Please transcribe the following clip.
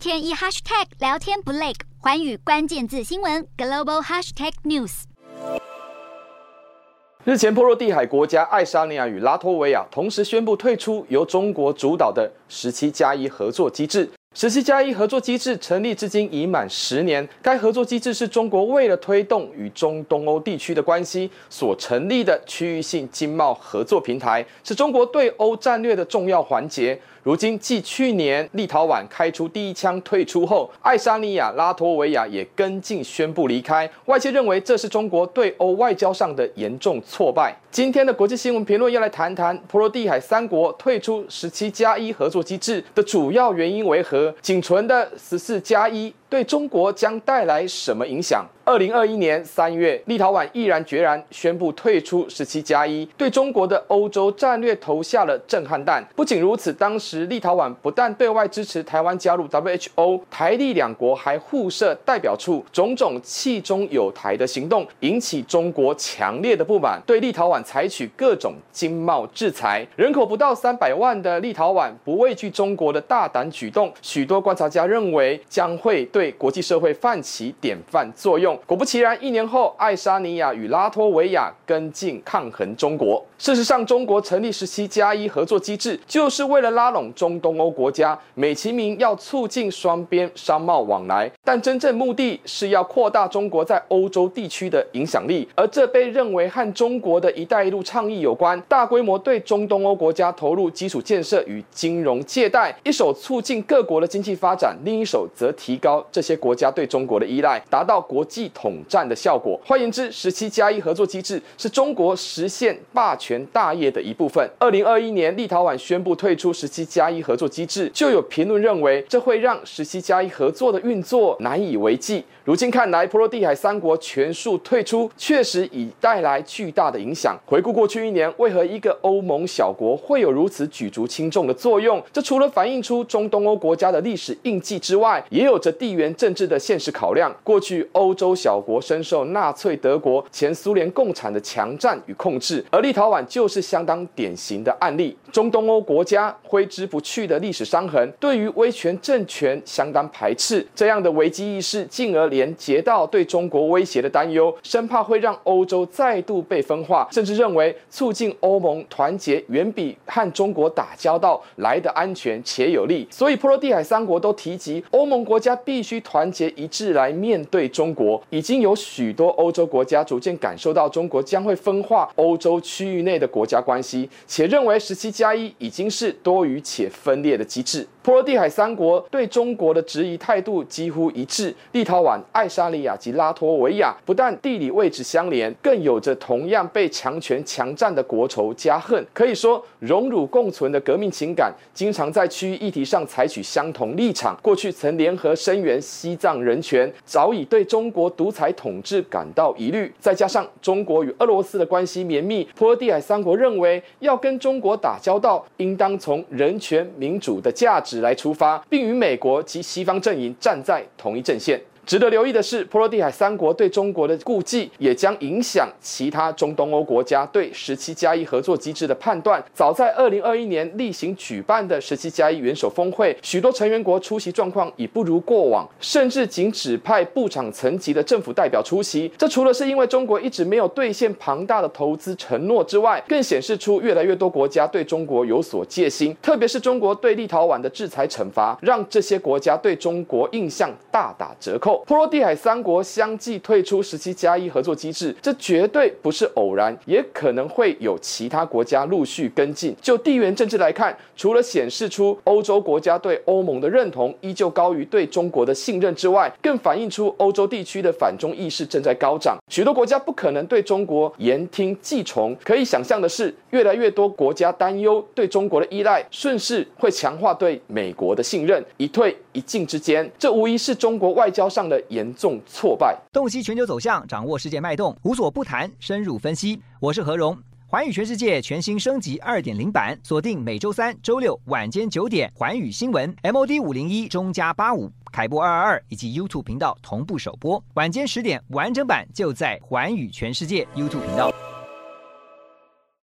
天一 hashtag 聊天不累，寰宇关键字新闻 global hashtag news。日前，波罗的海国家爱沙尼亚与拉脱维亚同时宣布退出由中国主导的十七加一合作机制。十七加一合作机制成立至今已满十年。该合作机制是中国为了推动与中东欧地区的关系所成立的区域性经贸合作平台，是中国对欧战略的重要环节。如今，继去年立陶宛开出第一枪退出后，爱沙尼亚、拉脱维亚也跟进宣布离开。外界认为这是中国对欧外交上的严重挫败。今天的国际新闻评论要来谈谈波罗的海三国退出十七加一合作机制的主要原因为何？仅存的十四加一对中国将带来什么影响？二零二一年三月，立陶宛毅然决然宣布退出十七加一，对中国的欧洲战略投下了震撼弹。不仅如此，当时立陶宛不但对外支持台湾加入 WHO，台立两国还互设代表处，种种弃中有台的行动引起中国强烈的不满，对立陶宛采取各种经贸制裁。人口不到三百万的立陶宛不畏惧中国的大胆举动，许多观察家认为将会对对国际社会泛起典范作用。果不其然，一年后，爱沙尼亚与拉脱维亚跟进抗衡中国。事实上，中国成立十七加一合作机制，就是为了拉拢中东欧国家，美其名要促进双边商贸往来，但真正目的是要扩大中国在欧洲地区的影响力。而这被认为和中国的一带一路倡议有关，大规模对中东欧国家投入基础建设与金融借贷，一手促进各国的经济发展，另一手则提高这些国家对中国的依赖，达到国际统战的效果。换言之，十七加一合作机制是中国实现霸权大业的一部分。二零二一年，立陶宛宣布退出十七加一合作机制，就有评论认为，这会让十七加一合作的运作难以为继。如今看来，波罗的海三国全数退出，确实已带来巨大的影响。回顾过去一年，为何一个欧盟小国会有如此举足轻重的作用？这除了反映出中东欧国家的历史印记之外，也有着地缘政治的现实考量。过去，欧洲小国深受纳粹德国、前苏联共产的强占与控制，而立陶宛就是相当典型的案例。中东欧国家挥之不去的历史伤痕，对于威权政权相当排斥，这样的危机意识，进而连结到对中国威胁的担忧，生怕会让欧洲再度被分化，甚至认为促进欧盟团结远比和中国打交道来得安全且有利。所以，波罗的海三国都提及，欧盟国家必须需团结一致来面对中国。已经有许多欧洲国家逐渐感受到中国将会分化欧洲区域内的国家关系，且认为十七加一已经是多余且分裂的机制。波罗的海三国对中国的质疑态度几乎一致。立陶宛、爱沙尼亚及拉脱维亚不但地理位置相连，更有着同样被强权强占的国仇家恨。可以说，荣辱共存的革命情感，经常在区域议题上采取相同立场。过去曾联合声援西藏人权，早已对中国独裁统治感到疑虑。再加上中国与俄罗斯的关系绵密，波罗的海三国认为，要跟中国打交道，应当从人权、民主的价值。只来出发，并与美国及西方阵营站在同一阵线。值得留意的是，波罗的海三国对中国的顾忌，也将影响其他中东欧国家对十七加一合作机制的判断。早在二零二一年例行举办的十七加一元首峰会，许多成员国出席状况已不如过往，甚至仅指派部长层级的政府代表出席。这除了是因为中国一直没有兑现庞大的投资承诺之外，更显示出越来越多国家对中国有所戒心。特别是中国对立陶宛的制裁惩罚，让这些国家对中国印象大打折扣。波罗的海三国相继退出十七加一合作机制，这绝对不是偶然，也可能会有其他国家陆续跟进。就地缘政治来看，除了显示出欧洲国家对欧盟的认同依旧高于对中国的信任之外，更反映出欧洲地区的反中意识正在高涨。许多国家不可能对中国言听计从，可以想象的是，越来越多国家担忧对中国的依赖，顺势会强化对美国的信任。一退一镜之间，这无疑是中国外交上的严重挫败。洞悉全球走向，掌握世界脉动，无所不谈，深入分析。我是何荣，环宇全世界全新升级二点零版，锁定每周三、周六晚间九点，环宇新闻 MOD 五零一中加八五凯播二二二以及 YouTube 频道同步首播，晚间十点完整版就在环宇全世界 YouTube 频道。